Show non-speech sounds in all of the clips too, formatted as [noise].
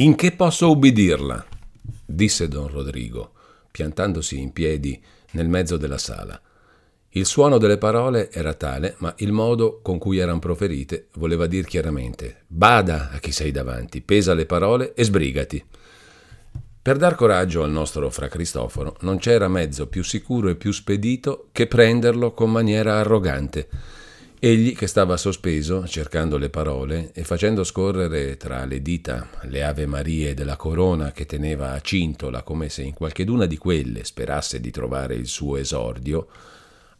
In che posso ubbidirla? disse don Rodrigo, piantandosi in piedi nel mezzo della sala. Il suono delle parole era tale, ma il modo con cui erano proferite voleva dir chiaramente Bada a chi sei davanti, pesa le parole e sbrigati. Per dar coraggio al nostro fra Cristoforo non c'era mezzo più sicuro e più spedito che prenderlo con maniera arrogante Egli, che stava sospeso, cercando le parole e facendo scorrere tra le dita le Ave Marie della corona che teneva a cintola, come se in qualcheduna di quelle sperasse di trovare il suo esordio,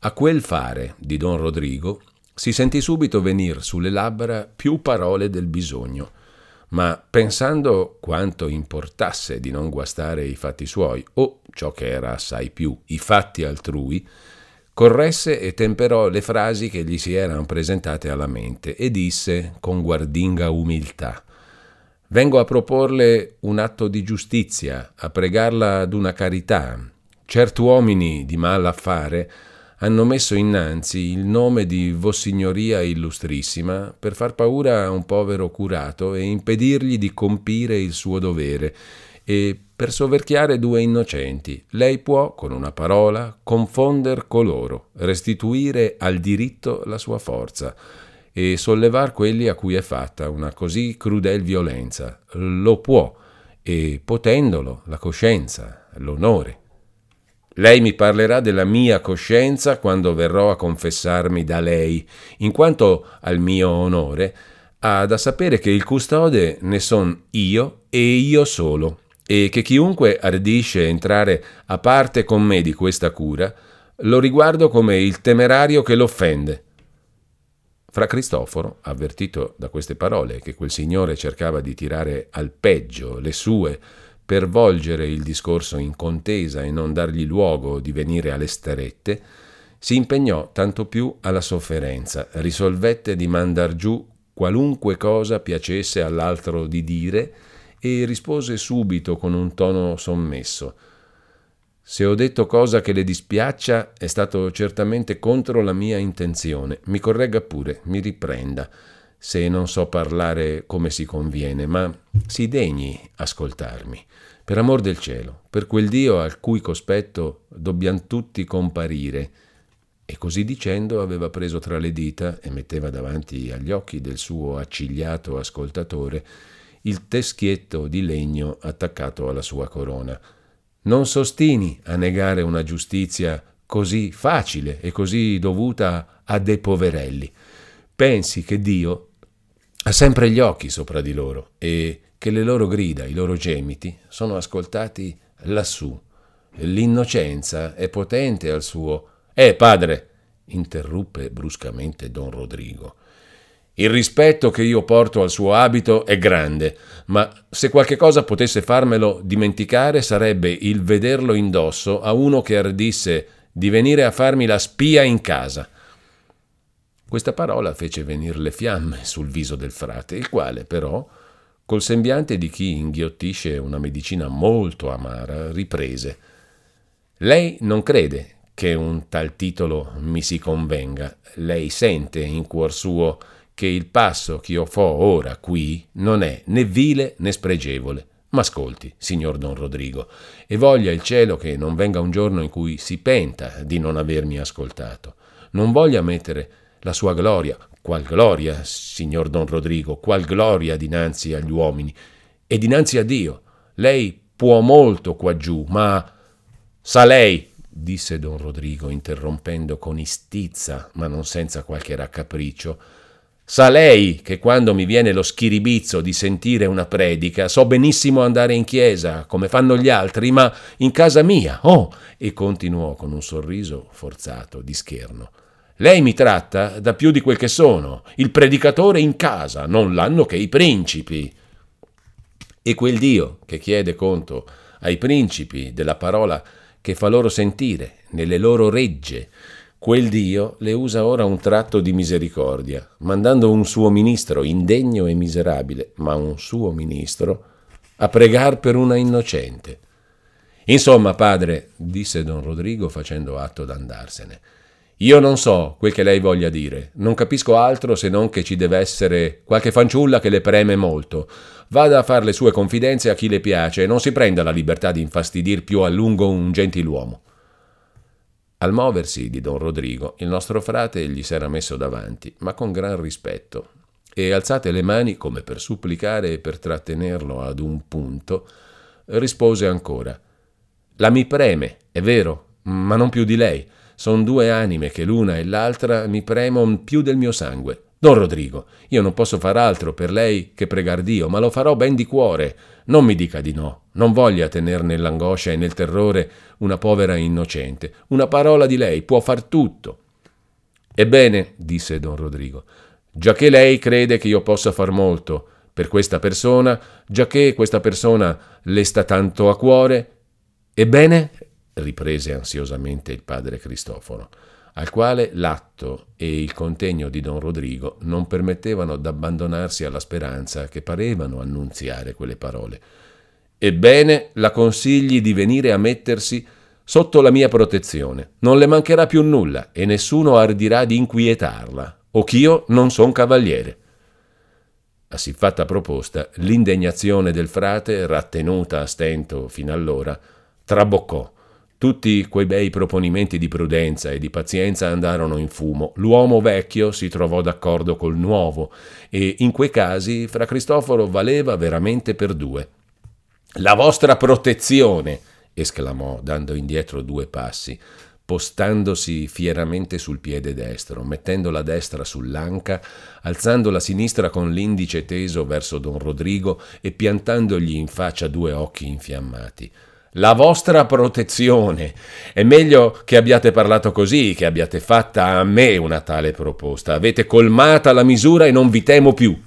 a quel fare di don Rodrigo si sentì subito venir sulle labbra più parole del bisogno, ma pensando quanto importasse di non guastare i fatti suoi, o ciò che era assai più, i fatti altrui, Corresse e temperò le frasi che gli si erano presentate alla mente e disse con guardinga umiltà Vengo a proporle un atto di giustizia, a pregarla d'una carità. Certi uomini di mal affare hanno messo innanzi il nome di Vossignoria Illustrissima per far paura a un povero curato e impedirgli di compire il suo dovere e per soverchiare due innocenti. Lei può, con una parola, confonder coloro, restituire al diritto la sua forza e sollevar quelli a cui è fatta una così crudel violenza. Lo può, e potendolo, la coscienza, l'onore. Lei mi parlerà della mia coscienza quando verrò a confessarmi da lei, in quanto al mio onore ha da sapere che il custode ne son io e io solo e che chiunque ardisce entrare a parte con me di questa cura, lo riguardo come il temerario che l'offende. Fra Cristoforo, avvertito da queste parole che quel signore cercava di tirare al peggio le sue per volgere il discorso in contesa e non dargli luogo di venire alle starette, si impegnò tanto più alla sofferenza, risolvette di mandar giù qualunque cosa piacesse all'altro di dire, e rispose subito con un tono sommesso. Se ho detto cosa che le dispiaccia è stato certamente contro la mia intenzione. Mi corregga pure, mi riprenda, se non so parlare come si conviene, ma si degni ascoltarmi. Per amor del cielo, per quel Dio al cui cospetto dobbiamo tutti comparire. E così dicendo aveva preso tra le dita e metteva davanti agli occhi del suo accigliato ascoltatore il teschietto di legno attaccato alla sua corona. Non sostini a negare una giustizia così facile e così dovuta a dei poverelli. Pensi che Dio ha sempre gli occhi sopra di loro e che le loro grida, i loro gemiti sono ascoltati lassù. L'innocenza è potente al suo... Eh, padre! interruppe bruscamente don Rodrigo. Il rispetto che io porto al suo abito è grande, ma se qualche cosa potesse farmelo dimenticare sarebbe il vederlo indosso a uno che ardisse di venire a farmi la spia in casa. Questa parola fece venir le fiamme sul viso del frate, il quale però, col sembiante di chi inghiottisce una medicina molto amara, riprese. Lei non crede che un tal titolo mi si convenga. Lei sente in cuor suo che il passo che io fo ora qui non è né vile né spregevole. Ma ascolti, signor Don Rodrigo, e voglia il cielo che non venga un giorno in cui si penta di non avermi ascoltato. Non voglia mettere la sua gloria, qual gloria, signor Don Rodrigo, qual gloria dinanzi agli uomini e dinanzi a Dio. Lei può molto qua giù, ma sa lei, disse Don Rodrigo interrompendo con istizza, ma non senza qualche raccapriccio, Sa lei che quando mi viene lo schiribizzo di sentire una predica, so benissimo andare in chiesa, come fanno gli altri, ma in casa mia, oh! E continuò con un sorriso forzato, di scherno. Lei mi tratta da più di quel che sono, il predicatore in casa, non l'hanno che i principi. E quel Dio che chiede conto ai principi della parola che fa loro sentire nelle loro regge, Quel Dio le usa ora un tratto di misericordia, mandando un suo ministro indegno e miserabile, ma un suo ministro, a pregar per una innocente. Insomma, padre, disse don Rodrigo facendo atto d'andarsene, Io non so quel che lei voglia dire, non capisco altro se non che ci deve essere qualche fanciulla che le preme molto. Vada a fare le sue confidenze a chi le piace e non si prenda la libertà di infastidir più a lungo un gentiluomo. Al muoversi di don Rodrigo, il nostro frate gli s'era messo davanti, ma con gran rispetto, e alzate le mani come per supplicare e per trattenerlo ad un punto, rispose ancora La mi preme, è vero, ma non più di lei. Sono due anime che l'una e l'altra mi premono più del mio sangue. Don Rodrigo, io non posso far altro per lei che pregar Dio, ma lo farò ben di cuore. Non mi dica di no, non voglia tenere nell'angoscia e nel terrore una povera innocente. Una parola di lei può far tutto. Ebbene, disse don Rodrigo, giacché lei crede che io possa far molto per questa persona, giacché questa persona le sta tanto a cuore, ebbene, riprese ansiosamente il padre Cristoforo, al quale l'atto e il contegno di don Rodrigo non permettevano d'abbandonarsi alla speranza che parevano annunziare quelle parole. Ebbene, la consigli di venire a mettersi sotto la mia protezione. Non le mancherà più nulla e nessuno ardirà di inquietarla, o ch'io non son cavaliere. A siffatta proposta, l'indegnazione del frate, rattenuta a stento fino allora, traboccò tutti quei bei proponimenti di prudenza e di pazienza andarono in fumo. L'uomo vecchio si trovò d'accordo col nuovo e in quei casi fra Cristoforo valeva veramente per due. La vostra protezione! esclamò, dando indietro due passi, postandosi fieramente sul piede destro, mettendo la destra sull'anca, alzando la sinistra con l'indice teso verso don Rodrigo e piantandogli in faccia due occhi infiammati la vostra protezione. È meglio che abbiate parlato così, che abbiate fatta a me una tale proposta. Avete colmata la misura e non vi temo più.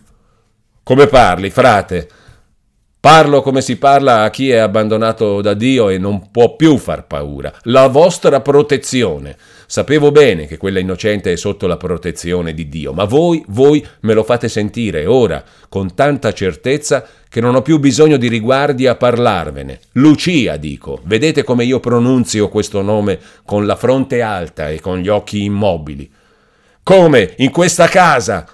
Come parli, frate? Parlo come si parla a chi è abbandonato da Dio e non può più far paura. La vostra protezione. Sapevo bene che quella innocente è sotto la protezione di Dio, ma voi, voi me lo fate sentire ora, con tanta certezza che non ho più bisogno di riguardi a parlarvene. Lucia, dico, vedete come io pronunzio questo nome con la fronte alta e con gli occhi immobili. Come? In questa casa?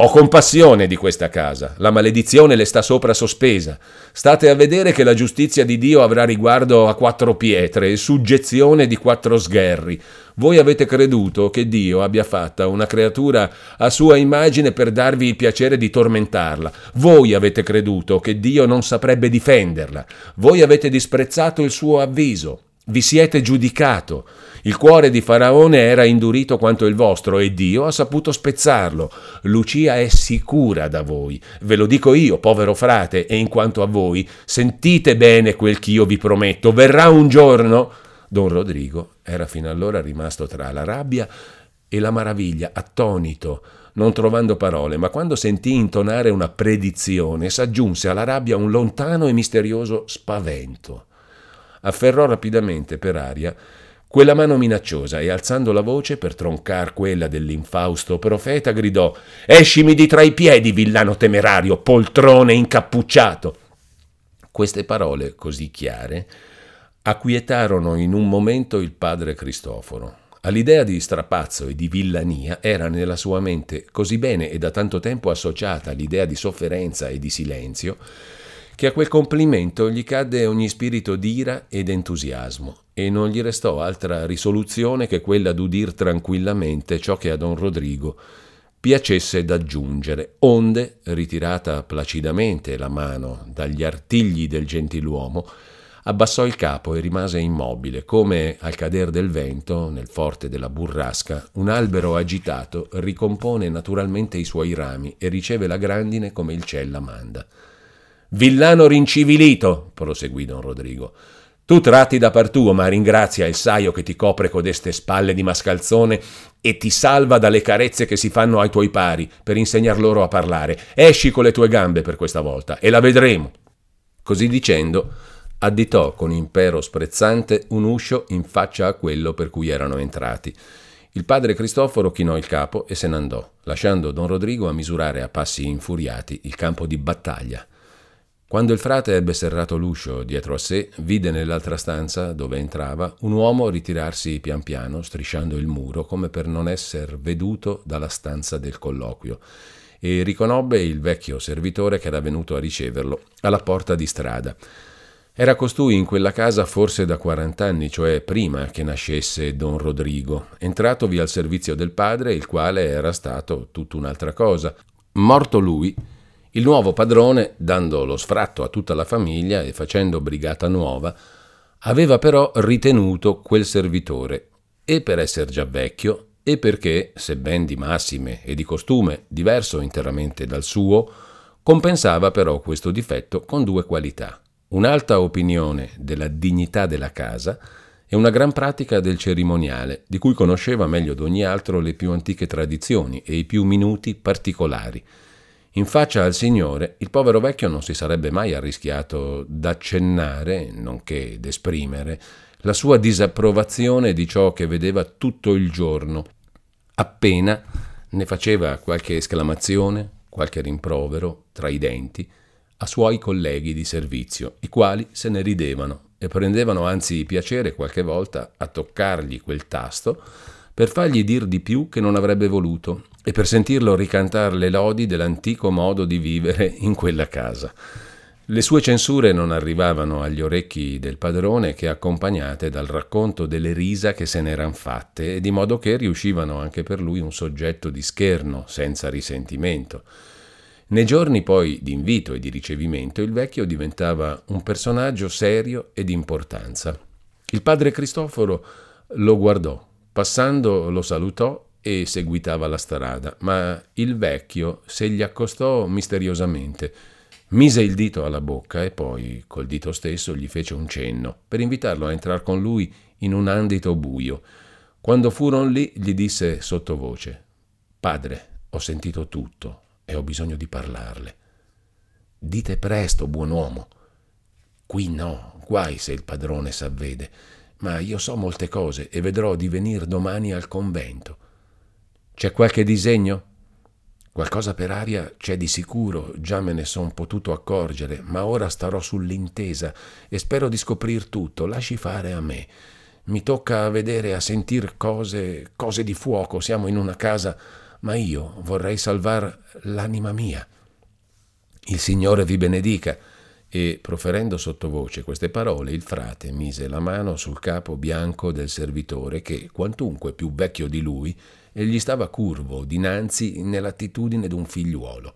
Ho compassione di questa casa, la maledizione le sta sopra sospesa. State a vedere che la giustizia di Dio avrà riguardo a quattro pietre e suggezione di quattro sgherri. Voi avete creduto che Dio abbia fatta una creatura a sua immagine per darvi il piacere di tormentarla. Voi avete creduto che Dio non saprebbe difenderla. Voi avete disprezzato il suo avviso. Vi siete giudicato. Il cuore di Faraone era indurito quanto il vostro e Dio ha saputo spezzarlo. Lucia è sicura da voi. Ve lo dico io, povero frate, e in quanto a voi, sentite bene quel che io vi prometto. Verrà un giorno Don Rodrigo era fino allora rimasto tra la rabbia e la maraviglia, attonito, non trovando parole, ma quando sentì intonare una predizione, s'aggiunse alla rabbia un lontano e misterioso spavento. Afferrò rapidamente per aria quella mano minacciosa e alzando la voce per troncar quella dell'infausto profeta gridò Escimi di tra i piedi, villano temerario, poltrone incappucciato. Queste parole così chiare acquietarono in un momento il padre Cristoforo. All'idea di strapazzo e di villania era nella sua mente così bene e da tanto tempo associata l'idea di sofferenza e di silenzio, che a quel complimento gli cadde ogni spirito d'ira ed entusiasmo, e non gli restò altra risoluzione che quella d'udir tranquillamente ciò che a don Rodrigo piacesse d'aggiungere, onde, ritirata placidamente la mano dagli artigli del gentiluomo, abbassò il capo e rimase immobile, come al cader del vento, nel forte della burrasca, un albero agitato ricompone naturalmente i suoi rami e riceve la grandine come il ciel la manda. Villano rincivilito, proseguì don Rodrigo, tu tratti da par tuo, ma ringrazia il saio che ti copre codeste spalle di mascalzone e ti salva dalle carezze che si fanno ai tuoi pari per insegnar loro a parlare. Esci con le tue gambe per questa volta e la vedremo. Così dicendo, additò con impero sprezzante un uscio in faccia a quello per cui erano entrati. Il padre Cristoforo chinò il capo e se n'andò, lasciando don Rodrigo a misurare a passi infuriati il campo di battaglia. Quando il frate ebbe serrato l'uscio dietro a sé, vide nell'altra stanza, dove entrava, un uomo ritirarsi pian piano, strisciando il muro, come per non esser veduto dalla stanza del colloquio, e riconobbe il vecchio servitore che era venuto a riceverlo alla porta di strada. Era costui in quella casa forse da quarant'anni, cioè prima che nascesse don Rodrigo, entratovi al servizio del padre, il quale era stato tutta un'altra cosa. Morto lui, il nuovo padrone, dando lo sfratto a tutta la famiglia e facendo brigata nuova, aveva però ritenuto quel servitore, e per essere già vecchio, e perché, sebben di massime e di costume diverso interamente dal suo, compensava però questo difetto con due qualità, un'alta opinione della dignità della casa e una gran pratica del cerimoniale, di cui conosceva meglio di ogni altro le più antiche tradizioni e i più minuti particolari, in faccia al Signore, il povero vecchio non si sarebbe mai arrischiato d'accennare, nonché d'esprimere, la sua disapprovazione di ciò che vedeva tutto il giorno. Appena ne faceva qualche esclamazione, qualche rimprovero tra i denti a suoi colleghi di servizio, i quali se ne ridevano e prendevano anzi piacere qualche volta a toccargli quel tasto per fargli dir di più che non avrebbe voluto e per sentirlo ricantare le lodi dell'antico modo di vivere in quella casa. Le sue censure non arrivavano agli orecchi del padrone che accompagnate dal racconto delle risa che se n'eran fatte, di modo che riuscivano anche per lui un soggetto di scherno, senza risentimento. Nei giorni poi di invito e di ricevimento il vecchio diventava un personaggio serio e di importanza. Il padre Cristoforo lo guardò Passando lo salutò e seguitava la strada, ma il vecchio se gli accostò misteriosamente, mise il dito alla bocca e poi col dito stesso gli fece un cenno per invitarlo a entrar con lui in un andito buio. Quando furono lì gli disse sottovoce Padre, ho sentito tutto e ho bisogno di parlarle. Dite presto, buon uomo. Qui no, guai se il padrone s'avvede ma io so molte cose e vedrò di venir domani al convento. C'è qualche disegno? Qualcosa per aria c'è di sicuro, già me ne son potuto accorgere, ma ora starò sull'intesa e spero di scoprir tutto, lasci fare a me. Mi tocca a vedere, a sentir cose, cose di fuoco, siamo in una casa, ma io vorrei salvar l'anima mia. Il Signore vi benedica e, proferendo sottovoce queste parole, il frate mise la mano sul capo bianco del servitore che, quantunque più vecchio di lui, egli stava curvo dinanzi nell'attitudine d'un figliuolo.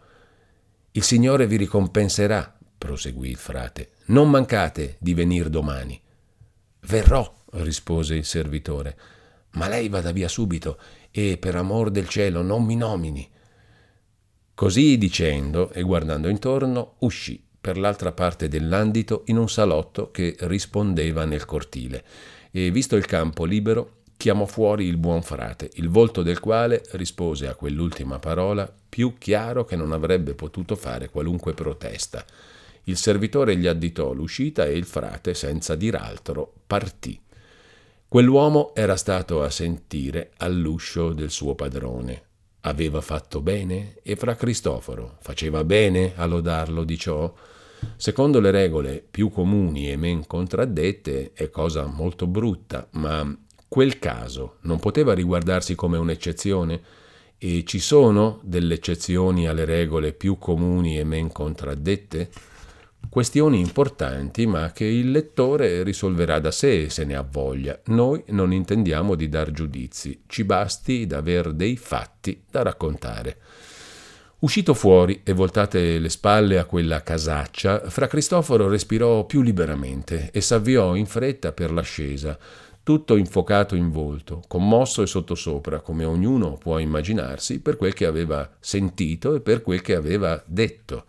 Il Signore vi ricompenserà, proseguì il frate. Non mancate di venir domani. Verrò, rispose il servitore, ma lei vada via subito e per amor del cielo non mi nomini. Così dicendo e guardando intorno, uscì per l'altra parte dell'andito in un salotto che rispondeva nel cortile e, visto il campo libero, chiamò fuori il buon frate, il volto del quale rispose a quell'ultima parola più chiaro che non avrebbe potuto fare qualunque protesta. Il servitore gli additò l'uscita e il frate, senza dir altro, partì. Quell'uomo era stato a sentire all'uscio del suo padrone. Aveva fatto bene? E fra Cristoforo faceva bene a lodarlo di ciò? Secondo le regole più comuni e men contraddette è cosa molto brutta, ma quel caso non poteva riguardarsi come un'eccezione? E ci sono delle eccezioni alle regole più comuni e men contraddette? Questioni importanti, ma che il lettore risolverà da sé se ne ha voglia. Noi non intendiamo di dar giudizi, ci basti d'aver dei fatti da raccontare. Uscito fuori e voltate le spalle a quella casaccia, fra Cristoforo respirò più liberamente e s'avviò in fretta per l'ascesa, tutto infocato in volto, commosso e sottosopra, come ognuno può immaginarsi, per quel che aveva sentito e per quel che aveva detto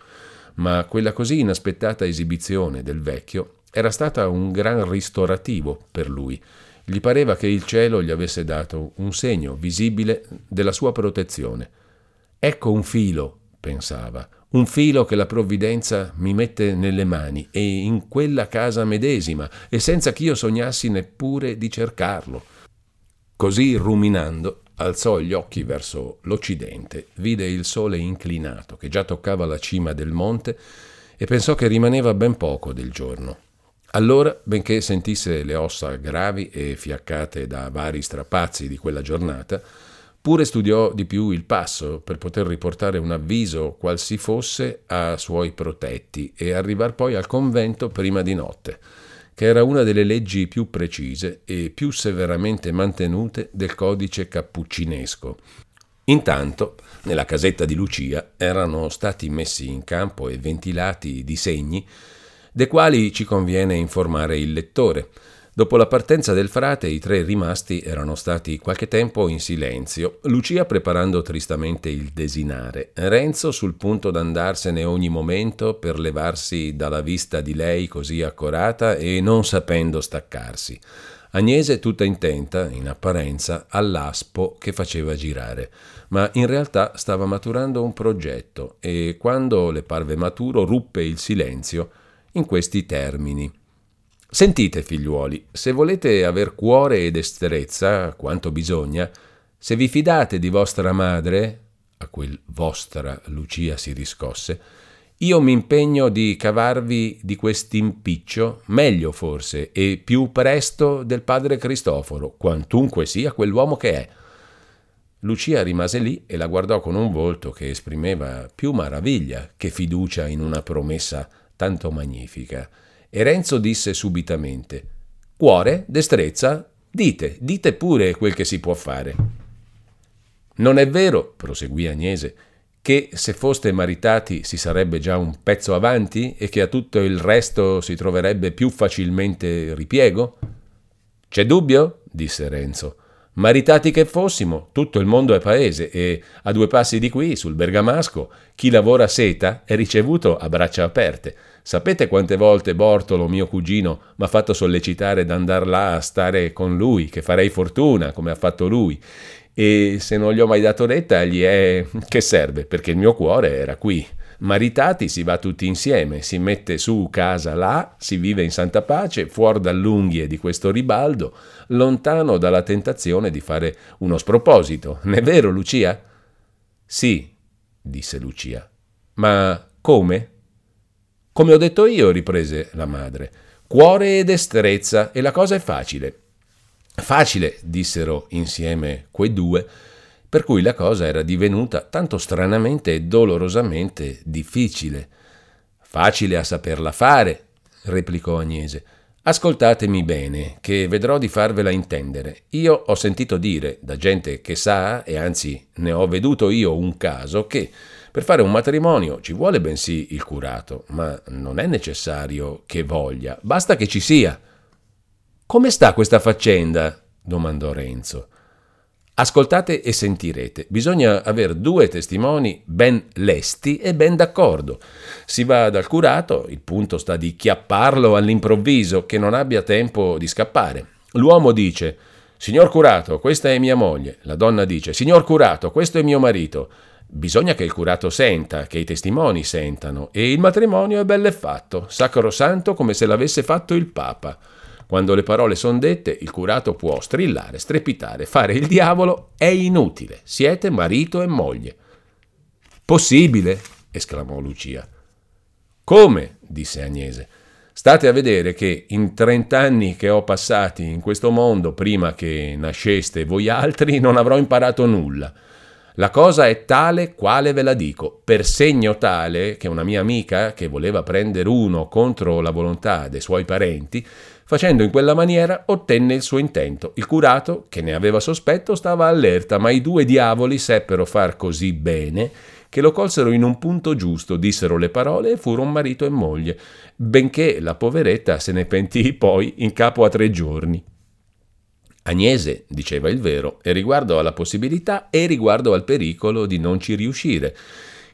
ma quella così inaspettata esibizione del vecchio era stata un gran ristorativo per lui. Gli pareva che il cielo gli avesse dato un segno visibile della sua protezione. Ecco un filo, pensava, un filo che la provvidenza mi mette nelle mani e in quella casa medesima e senza ch'io sognassi neppure di cercarlo. Così ruminando, alzò gli occhi verso l'occidente, vide il sole inclinato che già toccava la cima del monte e pensò che rimaneva ben poco del giorno. Allora, benché sentisse le ossa gravi e fiaccate da vari strapazzi di quella giornata, pure studiò di più il passo per poter riportare un avviso qual si fosse a suoi protetti e arrivar poi al convento prima di notte, che era una delle leggi più precise e più severamente mantenute del codice cappuccinesco. Intanto, nella casetta di Lucia erano stati messi in campo e ventilati disegni dei quali ci conviene informare il lettore. Dopo la partenza del frate i tre rimasti erano stati qualche tempo in silenzio, Lucia preparando tristamente il desinare, Renzo sul punto d'andarsene ogni momento per levarsi dalla vista di lei così accorata e non sapendo staccarsi. Agnese tutta intenta, in apparenza, all'aspo che faceva girare, ma in realtà stava maturando un progetto e quando le parve maturo ruppe il silenzio in questi termini. Sentite, figliuoli, se volete aver cuore e destrezza, quanto bisogna, se vi fidate di vostra madre, a quel vostra Lucia si riscosse, io mi impegno di cavarvi di quest'impiccio meglio forse e più presto del padre Cristoforo, quantunque sia quell'uomo che è. Lucia rimase lì e la guardò con un volto che esprimeva più maraviglia che fiducia in una promessa tanto magnifica. E Renzo disse subitamente: Cuore, destrezza, dite, dite pure quel che si può fare. Non è vero, proseguì Agnese, che se foste maritati si sarebbe già un pezzo avanti e che a tutto il resto si troverebbe più facilmente ripiego? C'è dubbio? disse Renzo. Maritati che fossimo, tutto il mondo è paese e a due passi di qui, sul Bergamasco, chi lavora seta è ricevuto a braccia aperte. Sapete quante volte Bortolo, mio cugino, mi ha fatto sollecitare d'andar là a stare con lui, che farei fortuna, come ha fatto lui. E se non gli ho mai dato retta, gli è... che serve, perché il mio cuore era qui. Maritati si va tutti insieme, si mette su casa là, si vive in santa pace, fuori dall'unghie di questo ribaldo, lontano dalla tentazione di fare uno sproposito. N'è vero, Lucia? Sì, disse Lucia. Ma come? Come ho detto io, riprese la madre. Cuore e destrezza, e la cosa è facile. Facile, dissero insieme quei due, per cui la cosa era divenuta tanto stranamente e dolorosamente difficile. Facile a saperla fare, replicò Agnese. Ascoltatemi bene, che vedrò di farvela intendere. Io ho sentito dire da gente che sa, e anzi ne ho veduto io un caso, che per fare un matrimonio ci vuole bensì il curato, ma non è necessario che voglia, basta che ci sia. Come sta questa faccenda? domandò Renzo. Ascoltate e sentirete. Bisogna avere due testimoni ben lesti e ben d'accordo. Si va dal curato, il punto sta di chiapparlo all'improvviso, che non abbia tempo di scappare. L'uomo dice: Signor curato, questa è mia moglie. La donna dice: Signor curato, questo è mio marito. Bisogna che il curato senta, che i testimoni sentano, e il matrimonio è belle fatto, sacrosanto come se l'avesse fatto il Papa. Quando le parole sono dette, il curato può strillare, strepitare, fare il diavolo, è inutile. Siete marito e moglie. Possibile? esclamò Lucia. Come? disse Agnese. State a vedere che in trent'anni che ho passati in questo mondo, prima che nasceste voi altri, non avrò imparato nulla. La cosa è tale quale ve la dico, per segno tale che una mia amica, che voleva prendere uno contro la volontà dei suoi parenti, Facendo in quella maniera ottenne il suo intento. Il curato, che ne aveva sospetto, stava allerta, ma i due diavoli seppero far così bene che lo colsero in un punto giusto, dissero le parole e furono marito e moglie, benché la poveretta se ne pentì poi in capo a tre giorni. Agnese diceva il vero e riguardo alla possibilità e riguardo al pericolo di non ci riuscire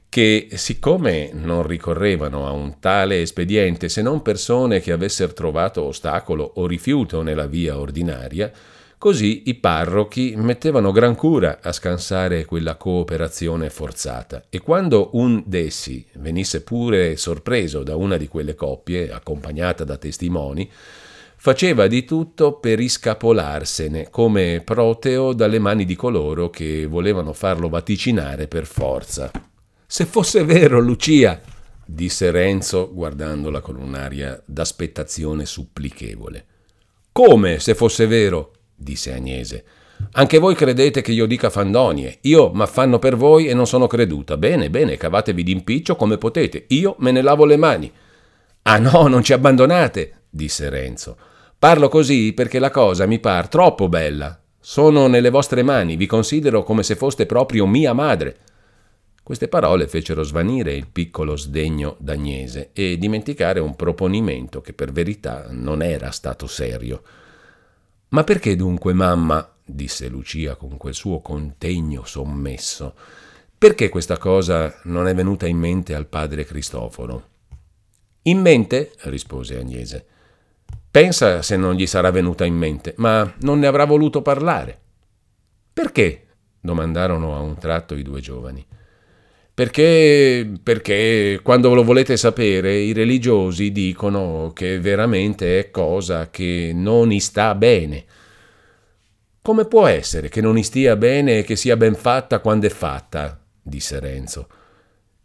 che siccome non ricorrevano a un tale espediente se non persone che avessero trovato ostacolo o rifiuto nella via ordinaria, così i parrochi mettevano gran cura a scansare quella cooperazione forzata e quando un d'essi venisse pure sorpreso da una di quelle coppie, accompagnata da testimoni, faceva di tutto per iscapolarsene come Proteo dalle mani di coloro che volevano farlo vaticinare per forza. Se fosse vero, Lucia, disse Renzo guardandola con un'aria d'aspettazione supplichevole. Come se fosse vero? disse Agnese. Anche voi credete che io dica fandonie. Io m'affanno per voi e non sono creduta. Bene, bene, cavatevi d'impiccio come potete. Io me ne lavo le mani. Ah no, non ci abbandonate, disse Renzo. Parlo così perché la cosa mi par troppo bella. Sono nelle vostre mani, vi considero come se foste proprio mia madre. Queste parole fecero svanire il piccolo sdegno d'Agnese e dimenticare un proponimento che per verità non era stato serio. Ma perché dunque, mamma? disse Lucia con quel suo contegno sommesso. Perché questa cosa non è venuta in mente al padre Cristoforo? In mente? rispose Agnese. Pensa se non gli sarà venuta in mente, ma non ne avrà voluto parlare. Perché? domandarono a un tratto i due giovani. Perché, perché quando lo volete sapere i religiosi dicono che veramente è cosa che non sta bene. Come può essere che non stia bene e che sia ben fatta quando è fatta? disse Renzo.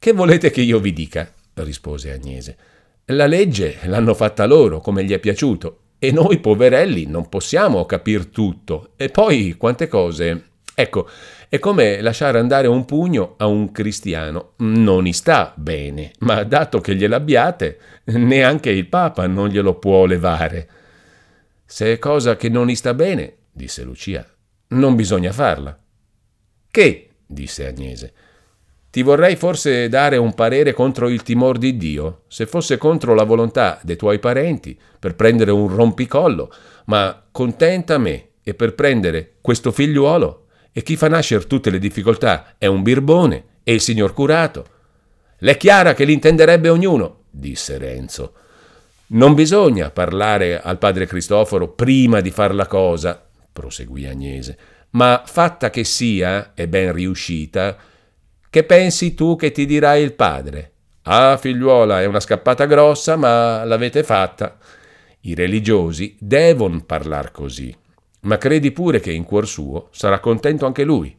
Che volete che io vi dica? rispose Agnese. La legge l'hanno fatta loro come gli è piaciuto e noi poverelli non possiamo capir tutto. E poi quante cose. Ecco, è come lasciare andare un pugno a un cristiano. Non gli sta bene, ma dato che gliel'abbiate, neanche il Papa non glielo può levare. Se è cosa che non gli sta bene, disse Lucia, non bisogna farla. Che? disse Agnese. Ti vorrei forse dare un parere contro il timor di Dio, se fosse contro la volontà dei tuoi parenti, per prendere un rompicollo, ma contenta me e per prendere questo figliuolo, e chi fa nascere tutte le difficoltà è un birbone e il signor curato. L'è chiara che l'intenderebbe ognuno, disse Renzo. Non bisogna parlare al padre Cristoforo prima di far la cosa, proseguì Agnese, ma fatta che sia, e ben riuscita, che pensi tu che ti dirà il padre? Ah, figliuola, è una scappata grossa, ma l'avete fatta. I religiosi devono parlar così, ma credi pure che in cuor suo sarà contento anche lui.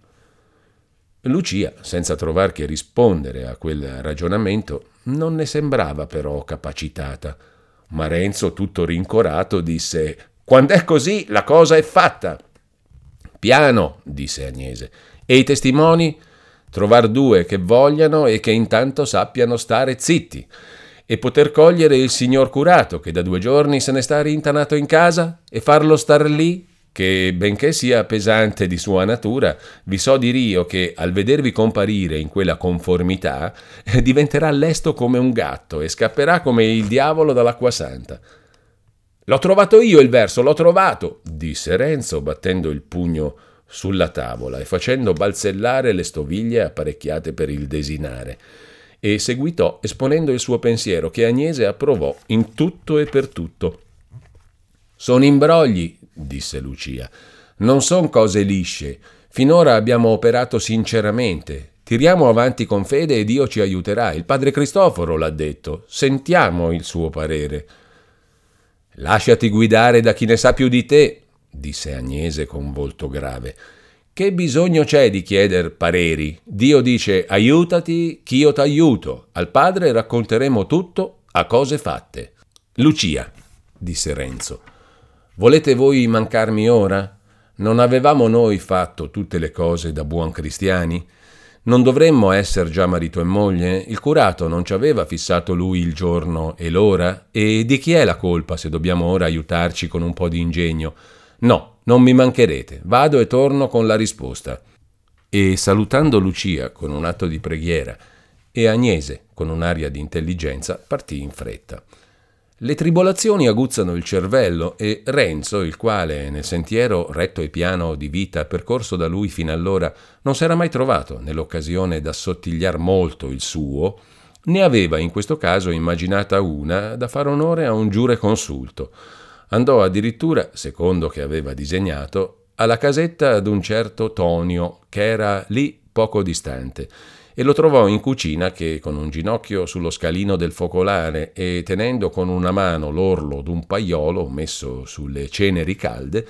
Lucia, senza trovar che rispondere a quel ragionamento, non ne sembrava però capacitata. Ma Renzo, tutto rincorato, disse: Quando è così, la cosa è fatta. Piano, disse Agnese. E i testimoni? trovar due che vogliano e che intanto sappiano stare zitti, e poter cogliere il signor curato che da due giorni se ne sta rintanato in casa e farlo star lì che, benché sia pesante di sua natura, vi so dir io che al vedervi comparire in quella conformità [laughs] diventerà lesto come un gatto e scapperà come il diavolo dall'acqua santa. L'ho trovato io il verso, l'ho trovato, disse Renzo battendo il pugno sulla tavola e facendo balzellare le stoviglie apparecchiate per il desinare, e seguitò esponendo il suo pensiero che Agnese approvò in tutto e per tutto. Sono imbrogli, disse Lucia, non son cose lisce. Finora abbiamo operato sinceramente. Tiriamo avanti con fede e Dio ci aiuterà. Il padre Cristoforo l'ha detto. Sentiamo il suo parere. Lasciati guidare da chi ne sa più di te, disse Agnese con volto grave. Che bisogno c'è di chieder pareri? Dio dice aiutati, ch'io t'aiuto. Al padre racconteremo tutto a cose fatte. Lucia, disse Renzo, volete voi mancarmi ora? Non avevamo noi fatto tutte le cose da buon cristiani? Non dovremmo essere già marito e moglie? Il curato non ci aveva fissato lui il giorno e l'ora? E di chi è la colpa se dobbiamo ora aiutarci con un po' di ingegno? No, non mi mancherete, vado e torno con la risposta. E salutando Lucia con un atto di preghiera e Agnese con un'aria di intelligenza, partì in fretta. Le tribolazioni aguzzano il cervello e Renzo, il quale nel sentiero retto e piano di vita percorso da lui fino allora non s'era mai trovato nell'occasione d'assottigliar molto il suo, ne aveva in questo caso immaginata una da far onore a un giure consulto. Andò addirittura, secondo che aveva disegnato, alla casetta d'un certo Tonio, che era lì poco distante, e lo trovò in cucina che, con un ginocchio sullo scalino del focolare e tenendo con una mano l'orlo d'un paiolo messo sulle ceneri calde,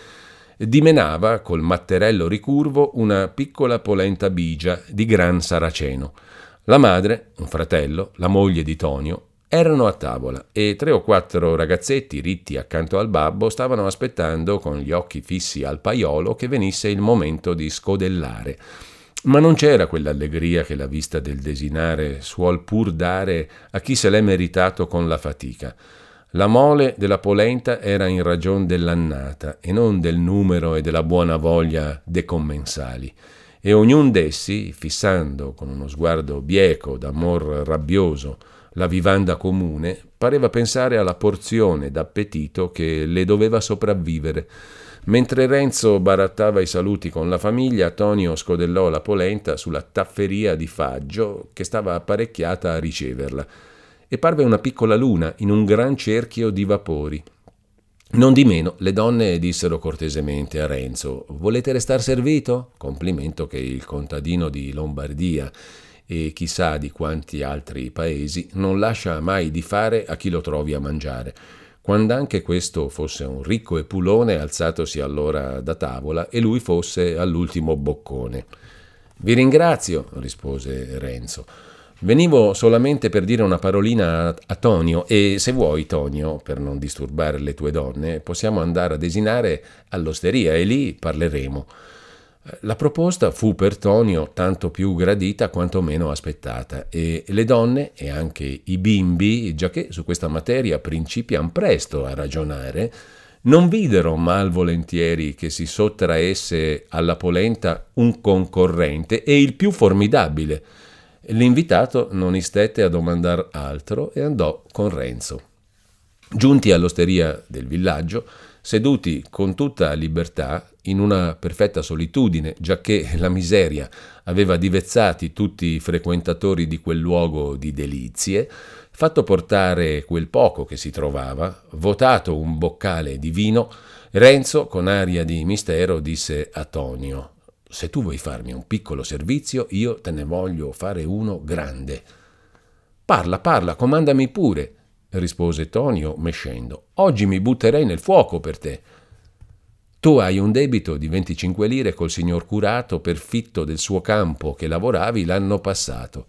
dimenava col matterello ricurvo una piccola polenta bigia di gran saraceno. La madre, un fratello, la moglie di Tonio, erano a tavola e tre o quattro ragazzetti ritti accanto al babbo stavano aspettando con gli occhi fissi al paiolo che venisse il momento di scodellare. Ma non c'era quell'allegria che la vista del desinare suol pur dare a chi se l'è meritato con la fatica. La mole della polenta era in ragion dell'annata e non del numero e della buona voglia de commensali. E ognun d'essi, fissando con uno sguardo bieco d'amor rabbioso la vivanda comune, pareva pensare alla porzione d'appetito che le doveva sopravvivere. Mentre Renzo barattava i saluti con la famiglia, Tonio scodellò la polenta sulla tafferia di Faggio che stava apparecchiata a riceverla e parve una piccola luna in un gran cerchio di vapori. Non di meno, le donne dissero cortesemente a Renzo: Volete restar servito? Complimento che il contadino di Lombardia e chissà di quanti altri paesi non lascia mai di fare a chi lo trovi a mangiare. Quando anche questo fosse un ricco epulone alzatosi allora da tavola e lui fosse all'ultimo boccone. Vi ringrazio, rispose Renzo. Venivo solamente per dire una parolina a Tonio e se vuoi, Tonio, per non disturbare le tue donne, possiamo andare a desinare all'osteria e lì parleremo. La proposta fu per Tonio tanto più gradita quanto meno aspettata e le donne e anche i bimbi, già che su questa materia principian presto a ragionare, non videro malvolentieri che si sottraesse alla polenta un concorrente e il più formidabile, L'invitato non istette a domandar altro e andò con Renzo. Giunti all'osteria del villaggio, seduti con tutta libertà, in una perfetta solitudine, giacché la miseria aveva divezzati tutti i frequentatori di quel luogo di delizie, fatto portare quel poco che si trovava, votato un boccale di vino, Renzo, con aria di mistero, disse a Tonio se tu vuoi farmi un piccolo servizio, io te ne voglio fare uno grande. Parla, parla, comandami pure, rispose Tonio mescendo. Oggi mi butterei nel fuoco per te. Tu hai un debito di 25 lire col signor curato per fitto del suo campo che lavoravi l'anno passato.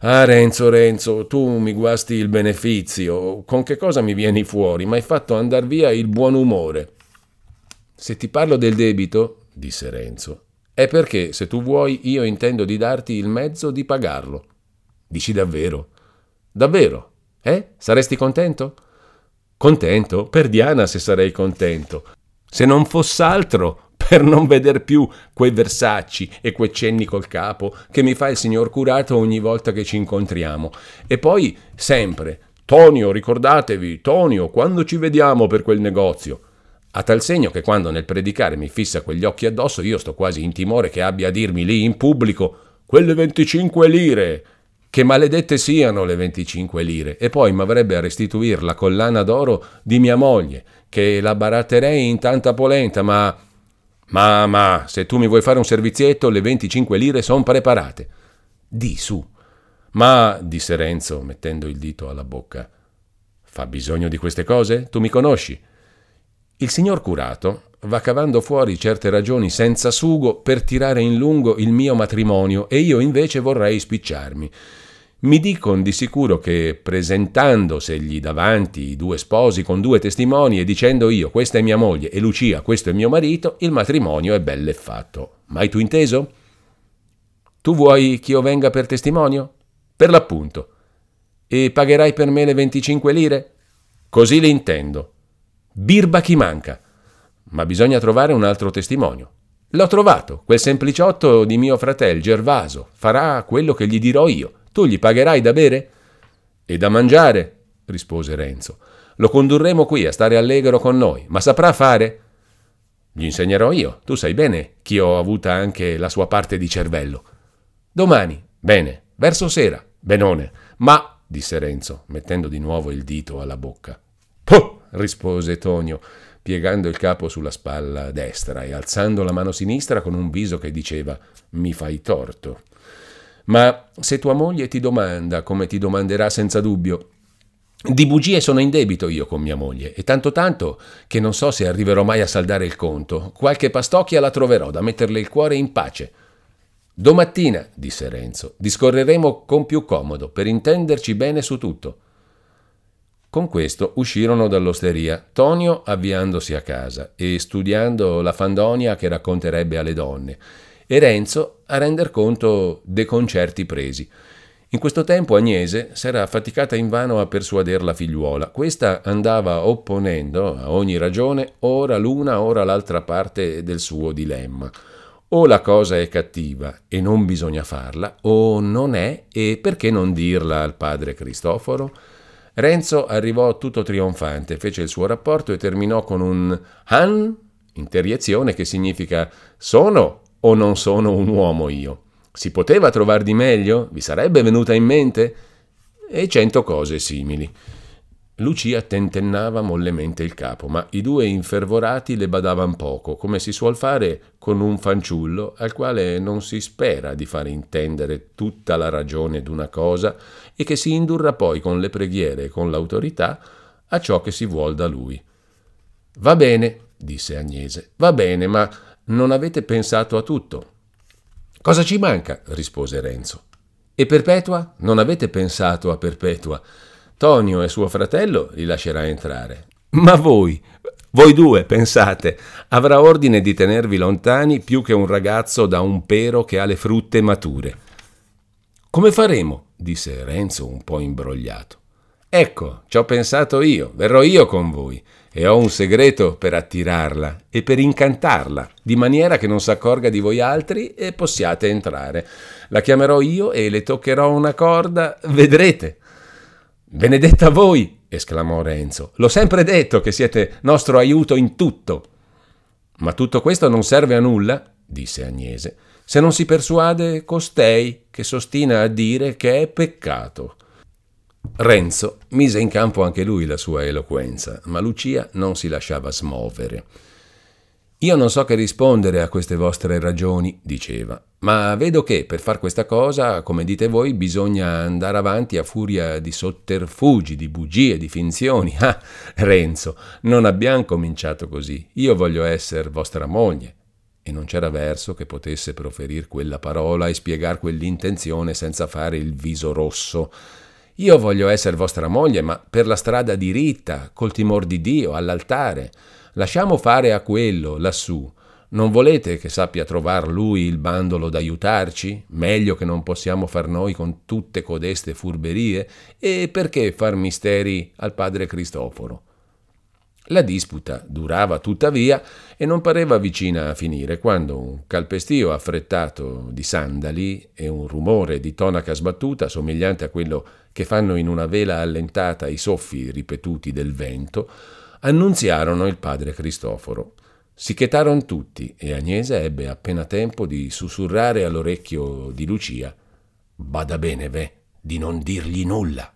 Ah Renzo, Renzo, tu mi guasti il benefizio. Con che cosa mi vieni fuori? M'hai fatto andar via il buon umore. Se ti parlo del debito, disse Renzo, è perché, se tu vuoi, io intendo di darti il mezzo di pagarlo. Dici davvero? Davvero? Eh? Saresti contento? Contento? Per Diana se sarei contento. Se non foss'altro, [laughs] per non veder più quei versacci e quei cenni col capo che mi fa il signor curato ogni volta che ci incontriamo. E poi, sempre, Tonio, ricordatevi, Tonio, quando ci vediamo per quel negozio? A tal segno che quando nel predicare mi fissa quegli occhi addosso, io sto quasi in timore che abbia a dirmi lì in pubblico quelle 25 lire. Che maledette siano le 25 lire. E poi mi avrebbe a restituire la collana d'oro di mia moglie, che la baratterei in tanta polenta, ma... Ma, ma, se tu mi vuoi fare un servizietto, le 25 lire sono preparate. Di su. Ma, disse Renzo, mettendo il dito alla bocca, fa bisogno di queste cose? Tu mi conosci? Il signor curato va cavando fuori certe ragioni senza sugo per tirare in lungo il mio matrimonio e io invece vorrei spicciarmi. Mi dicono di sicuro che presentandosegli davanti i due sposi con due testimoni e dicendo io questa è mia moglie e Lucia questo è mio marito, il matrimonio è belle fatto. Mai tu inteso? Tu vuoi che io venga per testimonio? Per l'appunto. E pagherai per me le 25 lire? Così le intendo. Birba chi manca. Ma bisogna trovare un altro testimonio. L'ho trovato, quel sempliciotto di mio fratello Gervaso. Farà quello che gli dirò io. Tu gli pagherai da bere? E da mangiare, rispose Renzo. Lo condurremo qui a stare allegro con noi, ma saprà fare? Gli insegnerò io. Tu sai bene che ho avuta anche la sua parte di cervello. Domani, bene, verso sera, benone. Ma, disse Renzo, mettendo di nuovo il dito alla bocca. Puh! rispose Tonio, piegando il capo sulla spalla destra e alzando la mano sinistra con un viso che diceva mi fai torto. Ma se tua moglie ti domanda, come ti domanderà senza dubbio, di bugie sono in debito io con mia moglie, e tanto tanto che non so se arriverò mai a saldare il conto. Qualche pastocchia la troverò da metterle il cuore in pace. Domattina, disse Renzo, discorreremo con più comodo per intenderci bene su tutto. Con questo uscirono dall'osteria, Tonio avviandosi a casa e studiando la fandonia che racconterebbe alle donne, e Renzo a render conto dei concerti presi. In questo tempo Agnese s'era affaticata invano a persuader la figliuola. Questa andava opponendo a ogni ragione ora l'una, ora l'altra parte del suo dilemma. O la cosa è cattiva e non bisogna farla, o non è e perché non dirla al padre Cristoforo? Renzo arrivò tutto trionfante, fece il suo rapporto e terminò con un han, interiezione che significa sono o non sono un uomo io. Si poteva trovar di meglio? Vi sarebbe venuta in mente? E cento cose simili. Lucia tentennava mollemente il capo, ma i due infervorati le badavan poco, come si suol fare con un fanciullo al quale non si spera di far intendere tutta la ragione d'una cosa e che si indurrà poi con le preghiere e con l'autorità a ciò che si vuol da lui. Va bene, disse Agnese, va bene, ma non avete pensato a tutto. Cosa ci manca? rispose Renzo. E Perpetua? Non avete pensato a Perpetua? Tonio e suo fratello li lascerà entrare. Ma voi, voi due, pensate, avrà ordine di tenervi lontani più che un ragazzo da un pero che ha le frutte mature. Come faremo? disse Renzo un po' imbrogliato. Ecco, ci ho pensato io, verrò io con voi e ho un segreto per attirarla e per incantarla, di maniera che non s'accorga di voi altri e possiate entrare. La chiamerò io e le toccherò una corda, vedrete. Benedetta voi, esclamò Renzo. L'ho sempre detto che siete nostro aiuto in tutto. Ma tutto questo non serve a nulla, disse Agnese, se non si persuade costei che sostina a dire che è peccato. Renzo mise in campo anche lui la sua eloquenza, ma Lucia non si lasciava smuovere. Io non so che rispondere a queste vostre ragioni, diceva, ma vedo che per far questa cosa, come dite voi, bisogna andare avanti a furia di sotterfugi, di bugie, di finzioni. [laughs] Ah, Renzo, non abbiamo cominciato così. Io voglio essere vostra moglie. E non c'era verso che potesse proferire quella parola e spiegare quell'intenzione senza fare il viso rosso. Io voglio essere vostra moglie, ma per la strada diritta, col timor di Dio, all'altare. Lasciamo fare a quello, lassù. Non volete che sappia trovar lui il bandolo d'aiutarci? Meglio che non possiamo far noi con tutte codeste furberie? E perché far misteri al padre Cristoforo? La disputa durava tuttavia e non pareva vicina a finire quando un calpestio affrettato di sandali e un rumore di tonaca sbattuta somigliante a quello che fanno in una vela allentata i soffi ripetuti del vento annunziarono il padre Cristoforo. Si chetarono tutti e Agnese ebbe appena tempo di sussurrare all'orecchio di Lucia Bada bene, ve, di non dirgli nulla.